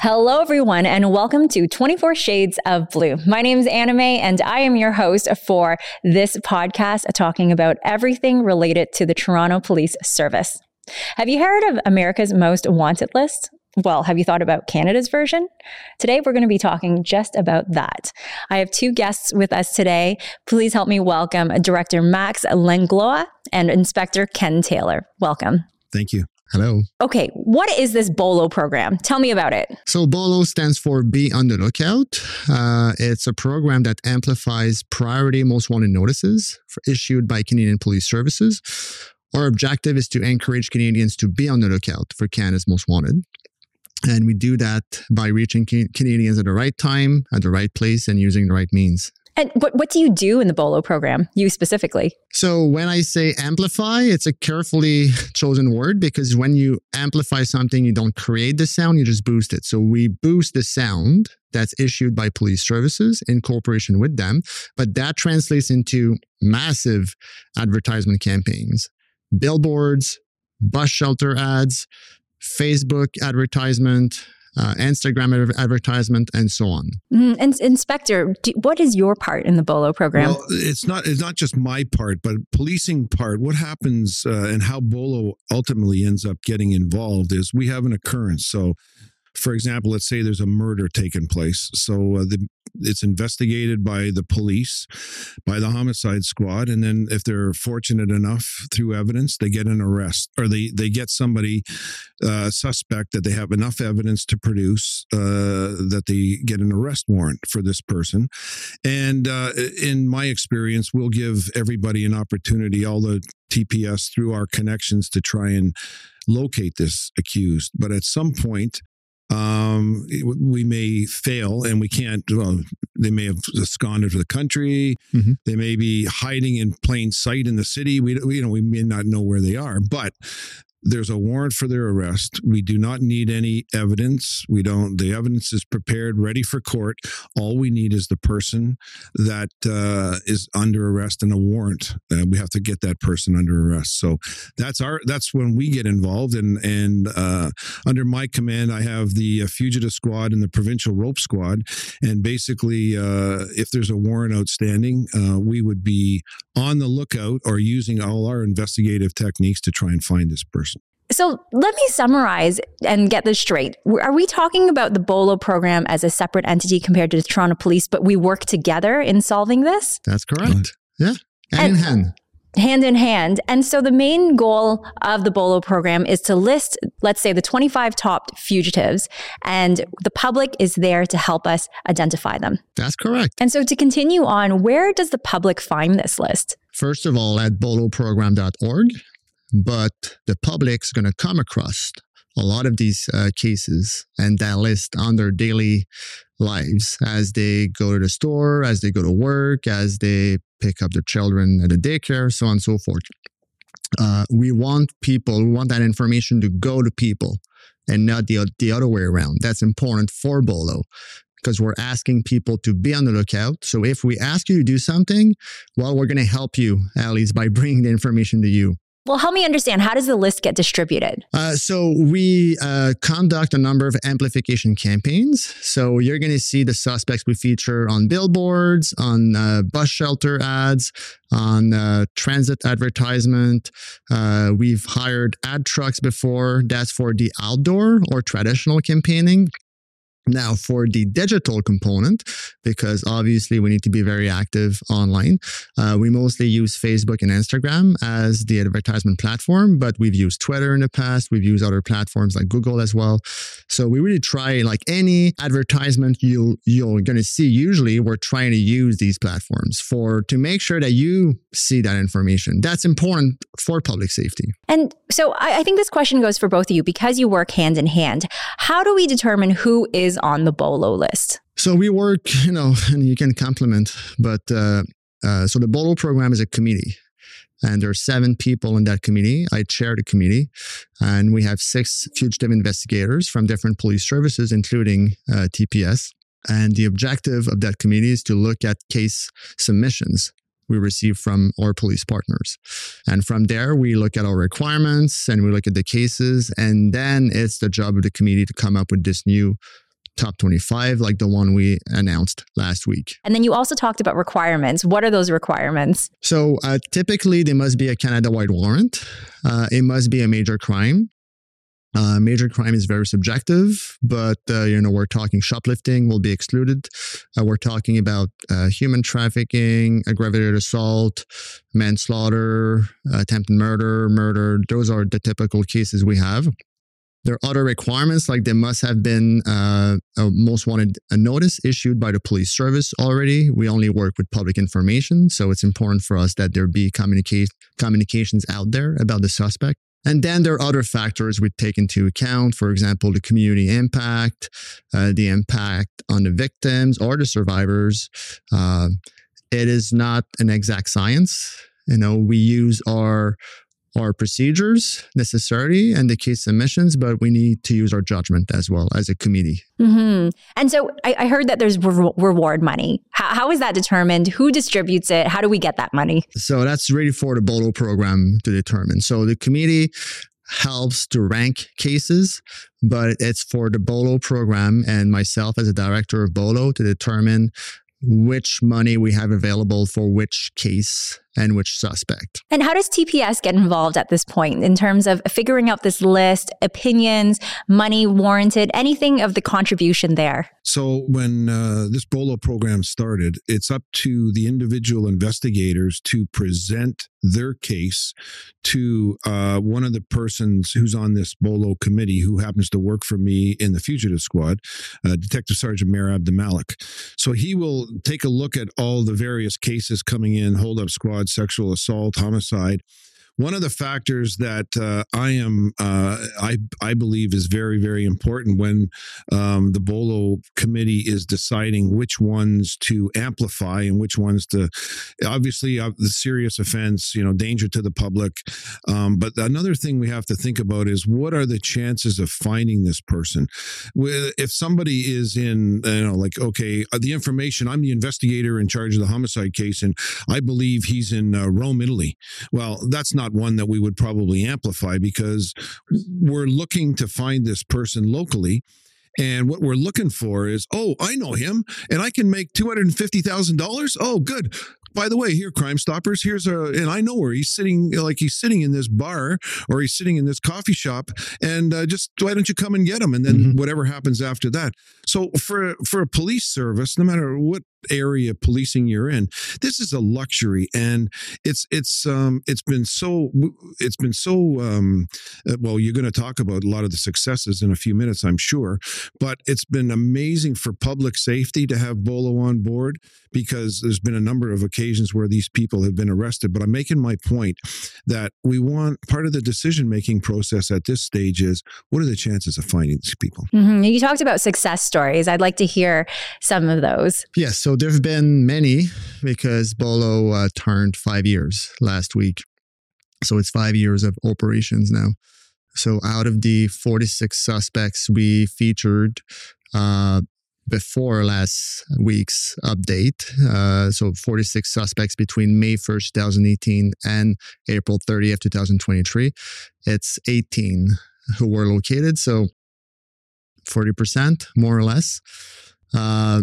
Hello, everyone, and welcome to 24 Shades of Blue. My name is Anime, and I am your host for this podcast talking about everything related to the Toronto Police Service. Have you heard of America's Most Wanted list? Well, have you thought about Canada's version? Today, we're going to be talking just about that. I have two guests with us today. Please help me welcome Director Max Langlois and Inspector Ken Taylor. Welcome. Thank you. Hello. Okay, what is this BOLO program? Tell me about it. So, BOLO stands for Be on the Lookout. Uh, it's a program that amplifies priority most wanted notices issued by Canadian Police Services. Our objective is to encourage Canadians to be on the lookout for Canada's most wanted. And we do that by reaching Canadians at the right time, at the right place, and using the right means. And what, what do you do in the BOLO program, you specifically? So, when I say amplify, it's a carefully chosen word because when you amplify something, you don't create the sound, you just boost it. So, we boost the sound that's issued by police services in cooperation with them, but that translates into massive advertisement campaigns, billboards, bus shelter ads, Facebook advertisement, uh, Instagram advertisement, and so on. Mm, and Inspector, do, what is your part in the Bolo program? Well, it's not it's not just my part, but policing part. What happens uh, and how Bolo ultimately ends up getting involved is we have an occurrence. So for example, let's say there's a murder taking place. So uh, the, it's investigated by the police, by the homicide squad, and then if they're fortunate enough through evidence, they get an arrest or they they get somebody uh, suspect that they have enough evidence to produce uh, that they get an arrest warrant for this person. And uh, in my experience, we'll give everybody an opportunity, all the TPS through our connections to try and locate this accused. But at some point, um, we may fail and we can't well they may have absconded for the country mm-hmm. they may be hiding in plain sight in the city we you know we may not know where they are but there's a warrant for their arrest. We do not need any evidence. We don't, the evidence is prepared, ready for court. All we need is the person that uh, is under arrest and a warrant. Uh, we have to get that person under arrest. So that's our, that's when we get involved. And, and uh, under my command, I have the uh, fugitive squad and the provincial rope squad. And basically, uh, if there's a warrant outstanding, uh, we would be on the lookout or using all our investigative techniques to try and find this person. So let me summarize and get this straight. Are we talking about the BOLO program as a separate entity compared to the Toronto Police, but we work together in solving this? That's correct. Yeah. Hand and, in hand. Hand in hand. And so the main goal of the BOLO program is to list, let's say, the 25 top fugitives, and the public is there to help us identify them. That's correct. And so to continue on, where does the public find this list? First of all, at boloprogram.org, but the public's going to come across a lot of these uh, cases and that list on their daily lives as they go to the store, as they go to work, as they pick up their children at the daycare, so on and so forth. Uh, we want people, we want that information to go to people and not the, the other way around. That's important for Bolo because we're asking people to be on the lookout. So if we ask you to do something, well, we're going to help you at least by bringing the information to you. Well, help me understand how does the list get distributed? Uh, so we uh, conduct a number of amplification campaigns. So you're going to see the suspects we feature on billboards, on uh, bus shelter ads, on uh, transit advertisement. Uh, we've hired ad trucks before. That's for the outdoor or traditional campaigning. Now, for the digital component, because obviously we need to be very active online, uh, we mostly use Facebook and Instagram as the advertisement platform, but we've used Twitter in the past. We've used other platforms like Google as well. So we really try, like any advertisement you you're going to see. Usually, we're trying to use these platforms for to make sure that you see that information. That's important for public safety. And so, I, I think this question goes for both of you because you work hand in hand. How do we determine who is is on the BOLO list? So we work, you know, and you can compliment, but uh, uh, so the BOLO program is a committee. And there are seven people in that committee. I chair the committee, and we have six fugitive investigators from different police services, including uh, TPS. And the objective of that committee is to look at case submissions we receive from our police partners. And from there, we look at our requirements and we look at the cases. And then it's the job of the committee to come up with this new top 25, like the one we announced last week. And then you also talked about requirements. What are those requirements? So uh, typically, there must be a Canada wide warrant, uh, it must be a major crime. Uh, major crime is very subjective, but uh, you know we're talking shoplifting will be excluded. Uh, we're talking about uh, human trafficking, aggravated assault, manslaughter, attempted murder, murder. Those are the typical cases we have. There are other requirements, like there must have been uh, a most wanted a notice issued by the police service already. We only work with public information, so it's important for us that there be communications out there about the suspect. And then there are other factors we take into account, for example, the community impact, uh, the impact on the victims or the survivors. Uh, it is not an exact science. You know, we use our our procedures necessarily and the case submissions, but we need to use our judgment as well as a committee. Mm-hmm. And so I, I, heard that there's re- reward money. How, how is that determined? Who distributes it? How do we get that money? So that's really for the BOLO program to determine. So the committee helps to rank cases, but it's for the BOLO program and myself as a director of BOLO to determine which money we have available for which case and which suspect. And how does TPS get involved at this point in terms of figuring out this list, opinions, money warranted, anything of the contribution there? So, when uh, this BOLO program started, it's up to the individual investigators to present their case to uh, one of the persons who's on this BOLO committee who happens to work for me in the fugitive squad, uh, Detective Sergeant Mayor Abdemalik. So, he will take a look at all the various cases coming in, hold up squad sexual assault, homicide. One of the factors that uh, I am, uh, I I believe, is very very important when um, the Bolo committee is deciding which ones to amplify and which ones to, obviously, uh, the serious offense, you know, danger to the public. Um, but another thing we have to think about is what are the chances of finding this person? If somebody is in, you know, like okay, uh, the information. I'm the investigator in charge of the homicide case, and I believe he's in uh, Rome, Italy. Well, that's not not one that we would probably amplify because we're looking to find this person locally. And what we're looking for is, oh, I know him and I can make $250,000. Oh, good by the way, here, Crime Stoppers, here's a, and I know where he's sitting, like he's sitting in this bar or he's sitting in this coffee shop, and uh, just why don't you come and get him? And then mm-hmm. whatever happens after that. So for for a police service, no matter what area policing you're in this is a luxury and it's it's um it's been so it's been so um uh, well you're going to talk about a lot of the successes in a few minutes i'm sure but it's been amazing for public safety to have bolo on board because there's been a number of occasions where these people have been arrested but i'm making my point that we want part of the decision making process at this stage is what are the chances of finding these people mm-hmm. you talked about success stories i'd like to hear some of those yes so there have been many because Bolo uh, turned five years last week. So it's five years of operations now. So out of the 46 suspects we featured uh, before last week's update, uh, so 46 suspects between May 1st, 2018 and April 30th, 2023, it's 18 who were located. So 40% more or less. Uh,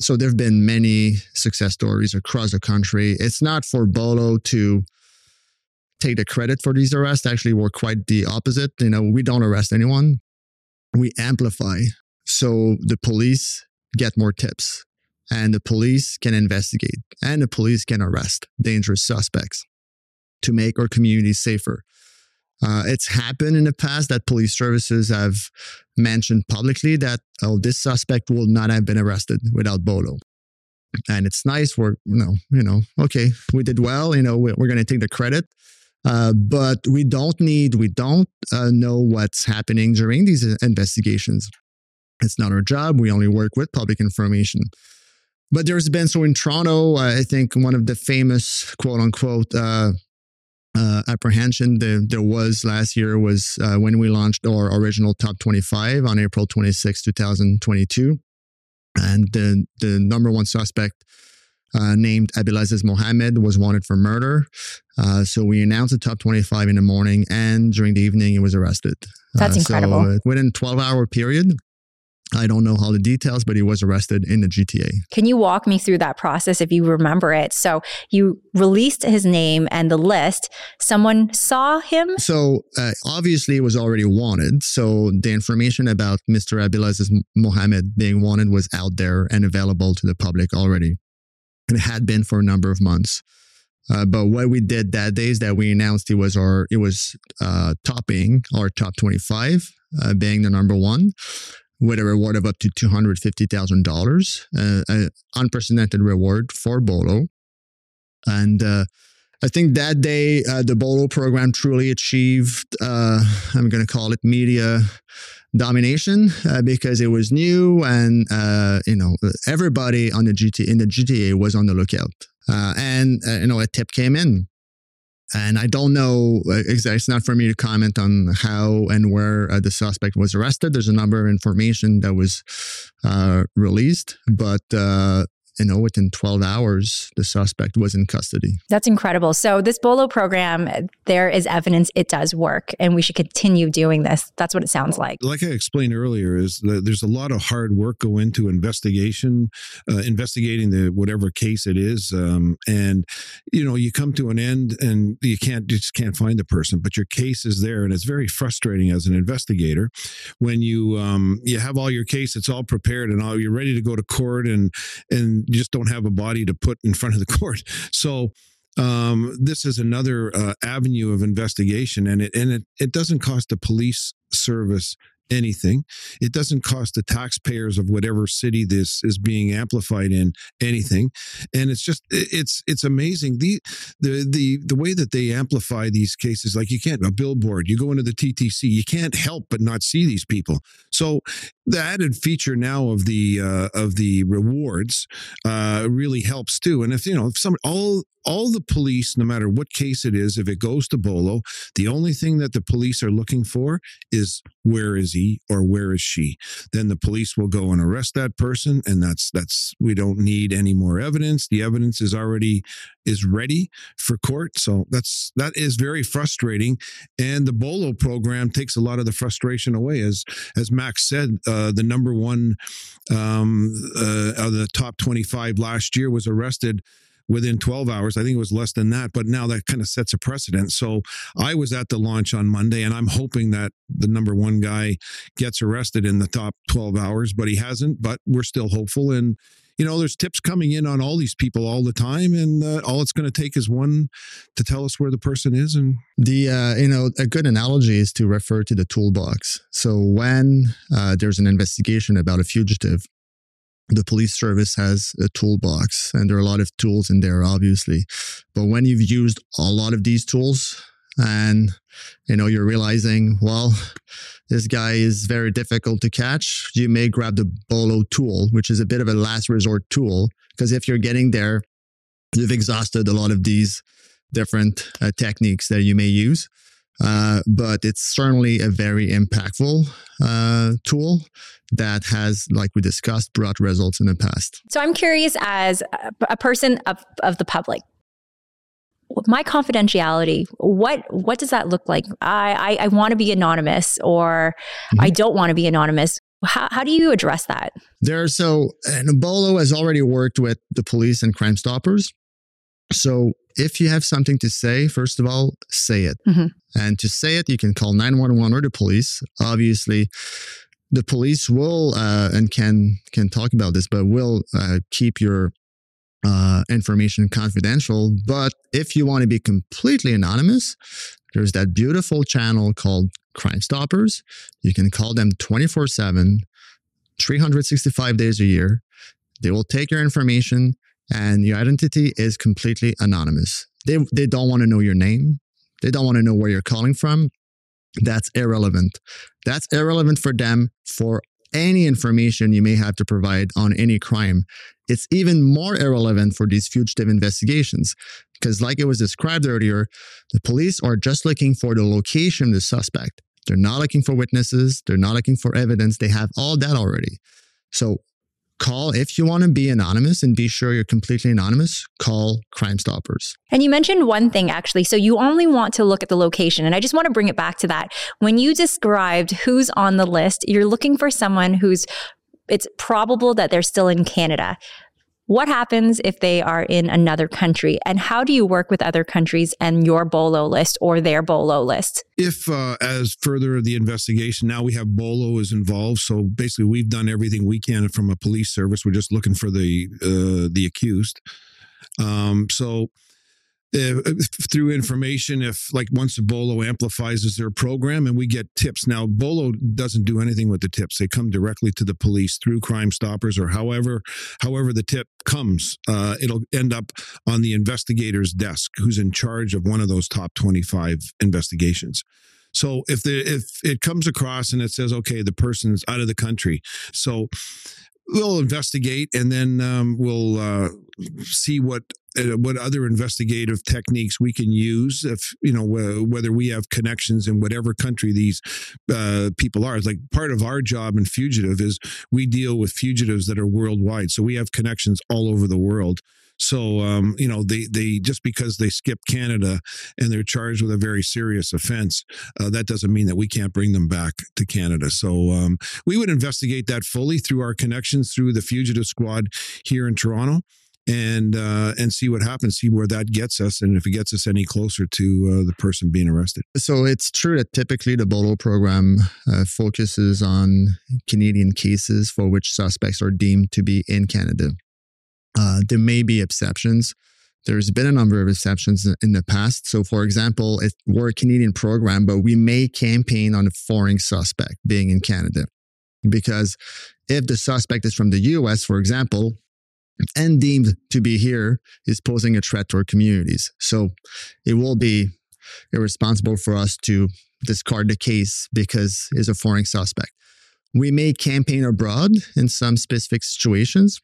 so there have been many success stories across the country. It's not for Bolo to take the credit for these arrests. Actually, we're quite the opposite. You know, we don't arrest anyone. We amplify. So the police get more tips and the police can investigate and the police can arrest dangerous suspects to make our communities safer. Uh, it's happened in the past that police services have mentioned publicly that oh, this suspect will not have been arrested without Bolo. And it's nice. We're you know you know okay we did well. You know we're, we're going to take the credit, uh, but we don't need we don't uh, know what's happening during these investigations. It's not our job. We only work with public information. But there's been so in Toronto, I think one of the famous quote unquote uh, apprehension there, there was last year was uh, when we launched our original top 25 on April 26, 2022. And the, the number one suspect uh, named Abdelaziz Mohammed was wanted for murder. Uh, so we announced the top 25 in the morning, and during the evening, he was arrested. That's Uh, incredible. So within 12 hour period, I don't know all the details, but he was arrested in the GTA. Can you walk me through that process if you remember it? So you released his name and the list. Someone saw him. So uh, obviously, it was already wanted. So the information about Mr. Abdelaziz Mohammed being wanted was out there and available to the public already, and it had been for a number of months. Uh, but what we did that day is that we announced it was our it was uh, topping our top twenty five, uh, being the number one, with a reward of up to two hundred fifty thousand dollars, uh, an unprecedented reward for Bolo, and. Uh, I think that day uh, the Bolo program truly achieved, uh, I'm going to call it media domination uh, because it was new and, uh, you know, everybody on the GT in the GTA was on the lookout. Uh, and, uh, you know, a tip came in. And I don't know it's not for me to comment on how and where uh, the suspect was arrested. There's a number of information that was uh, released, but uh, you know, within 12 hours, the suspect was in custody. That's incredible. So this Bolo program, there is evidence it does work, and we should continue doing this. That's what it sounds like. like I explained earlier, is that there's a lot of hard work go into investigation, uh, investigating the whatever case it is, um, and you know you come to an end and you can't you just can't find the person, but your case is there, and it's very frustrating as an investigator when you um, you have all your case, it's all prepared, and all you're ready to go to court, and and you just don't have a body to put in front of the court, so um, this is another uh, avenue of investigation, and it and it, it doesn't cost the police service anything. It doesn't cost the taxpayers of whatever city this is being amplified in anything, and it's just it's it's amazing the the the the way that they amplify these cases. Like you can't a billboard, you go into the TTC, you can't help but not see these people. So the added feature now of the uh, of the rewards uh, really helps too. And if you know if some all all the police, no matter what case it is, if it goes to Bolo, the only thing that the police are looking for is where is he or where is she. Then the police will go and arrest that person, and that's that's we don't need any more evidence. The evidence is already is ready for court. So that's that is very frustrating. And the Bolo program takes a lot of the frustration away. As as Max said, uh, the number one um, uh, of the top twenty five last year was arrested within 12 hours. I think it was less than that, but now that kind of sets a precedent. So I was at the launch on Monday and I'm hoping that the number one guy gets arrested in the top 12 hours, but he hasn't, but we're still hopeful. And, you know, there's tips coming in on all these people all the time. And uh, all it's going to take is one to tell us where the person is. And The uh, you know a good analogy is to refer to the toolbox. So when uh, there's an investigation about a fugitive, the police service has a toolbox, and there are a lot of tools in there, obviously. But when you've used a lot of these tools, and you know you're realizing, well, this guy is very difficult to catch, you may grab the Bolo tool, which is a bit of a last resort tool, because if you're getting there, you've exhausted a lot of these different uh, techniques that you may use. Uh, but it's certainly a very impactful uh, tool that has, like we discussed, brought results in the past. So I'm curious as a, person of, of the public. My confidentiality, what what does that look like? I I, I want to be anonymous, or I don't want to be anonymous. How, how do you address that? There, so and Bolo has already worked with the police and Crime Stoppers. So if you have something to say, first of all, say it. Mhm. And to say it, you can call 911 or the police. Obviously, the police will uh, and can can talk about this, but will uh, keep your uh, information confidential. But if you want to be completely anonymous, there's that beautiful channel called Crime Stoppers. You can call them 24 7, 365 days a year. They will take your information and your identity is completely anonymous. They, they don't want to know your name. They don't want to know where you're calling from. That's irrelevant. That's irrelevant for them for any information you may have to provide on any crime. It's even more irrelevant for these fugitive investigations because, like it was described earlier, the police are just looking for the location of the suspect. They're not looking for witnesses, they're not looking for evidence. They have all that already. So, call if you want to be anonymous and be sure you're completely anonymous call crime stoppers. And you mentioned one thing actually. So you only want to look at the location and i just want to bring it back to that. When you described who's on the list you're looking for someone who's it's probable that they're still in canada what happens if they are in another country? And how do you work with other countries and your BOLO list or their BOLO list? If, uh, as further the investigation, now we have BOLO is involved. So basically, we've done everything we can from a police service. We're just looking for the uh, the accused. Um, so uh, through information if like once bolo amplifies their program and we get tips. Now bolo doesn't do anything with the tips. They come directly to the police through crime stoppers or however however the tip comes uh, it'll end up on the investigator's desk who's in charge of one of those top 25 investigations. So if the if it comes across and it says okay the person's out of the country. So we'll investigate and then um, we'll uh, see what what other investigative techniques we can use if you know whether we have connections in whatever country these uh, people are. It's like part of our job in fugitive is we deal with fugitives that are worldwide. So we have connections all over the world. So um, you know they they just because they skip Canada and they're charged with a very serious offense, uh, that doesn't mean that we can't bring them back to Canada. So um, we would investigate that fully through our connections through the fugitive squad here in Toronto and uh, and see what happens, see where that gets us, and if it gets us any closer to uh, the person being arrested. So it's true that typically the BOLO program uh, focuses on Canadian cases for which suspects are deemed to be in Canada. Uh, there may be exceptions. There's been a number of exceptions in the past. So, for example, if we're a Canadian program, but we may campaign on a foreign suspect being in Canada. Because if the suspect is from the US, for example, and deemed to be here is posing a threat to our communities. So it will be irresponsible for us to discard the case because it's a foreign suspect. We may campaign abroad in some specific situations,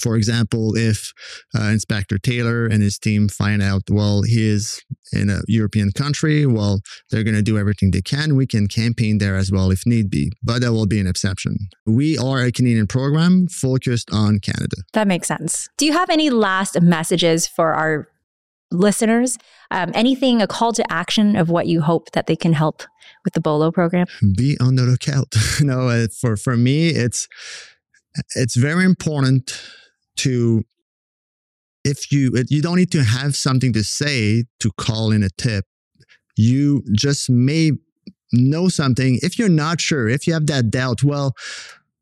for example, if uh, Inspector Taylor and his team find out, well, he is in a European country, well, they're going to do everything they can. We can campaign there as well if need be, but that will be an exception. We are a Canadian program focused on Canada. That makes sense. Do you have any last messages for our listeners? Um, anything, a call to action of what you hope that they can help with the BOLO program? Be on the lookout. no, uh, for for me, it's it's very important to if you you don't need to have something to say to call in a tip. You just may know something. If you're not sure if you have that doubt well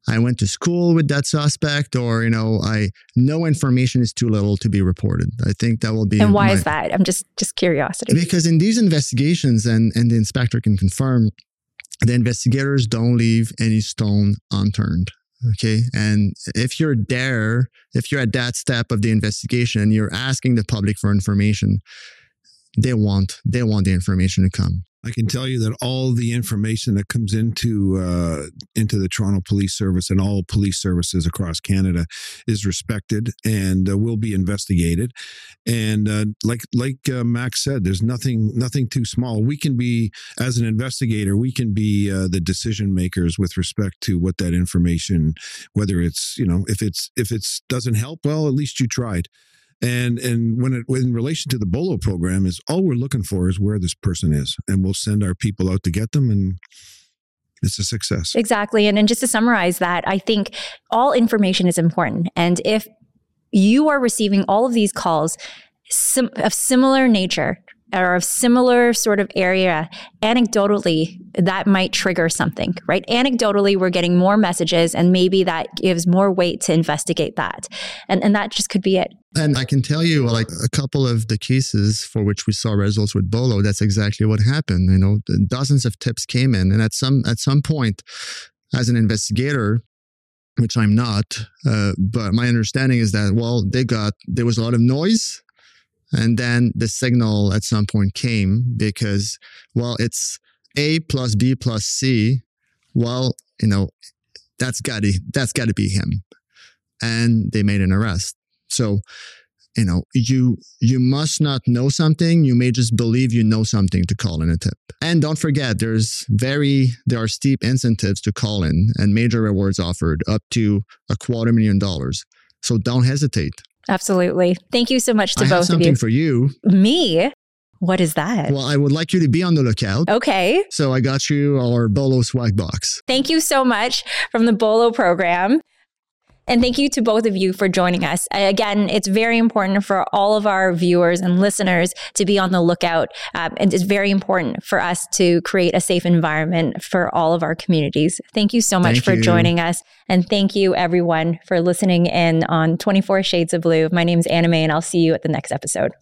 i went to school with that suspect or you know i no information is too little to be reported. I think that will be and why my, is that? I'm just just curiosity. Because in these investigations and and the inspector can confirm the investigators don't leave any stone unturned Okay. And if you're there, if you're at that step of the investigation and you're asking the public for information, they want they want the information to come. I can tell you that all the information that comes into uh, into the Toronto Police Service and all police services across Canada is respected and uh, will be investigated. And uh, like like uh, Max said, there's nothing nothing too small. We can be as an investigator, we can be uh, the decision makers with respect to what that information, whether it's you know if it's if it's doesn't help, well at least you tried. And and when it in relation to the Bolo program is all we're looking for is where this person is, and we'll send our people out to get them and it's a success. Exactly. And, and just to summarize that, I think all information is important. And if you are receiving all of these calls sim- of similar nature or of similar sort of area, anecdotally, that might trigger something, right? Anecdotally, we're getting more messages, and maybe that gives more weight to investigate that. And, and that just could be it. And I can tell you, like a couple of the cases for which we saw results with Bolo, that's exactly what happened. You know, dozens of tips came in, and at some at some point, as an investigator, which I'm not, uh, but my understanding is that well, they got there was a lot of noise and then the signal at some point came because, well, it's A plus B plus C. Well, you know, that's got to that's got to be him, and they made an arrest. So you know, you you must not know something. You may just believe you know something to call in a tip. And don't forget, there's very there are steep incentives to call in and major rewards offered up to a quarter million dollars. So don't hesitate. Absolutely. Thank you so much to I both have of something you. for you. Me? What is that? Well, I would like you to be on the lookout. okay. So I got you our Bolo swag box. Thank you so much from the Bolo program. And thank you to both of you for joining us. Again, it's very important for all of our viewers and listeners to be on the lookout. Um, and it's very important for us to create a safe environment for all of our communities. Thank you so much Thank for you. joining us. And thank you, everyone, for listening in on 24 Shades of Blue. My name is Anime, and I'll see you at the next episode.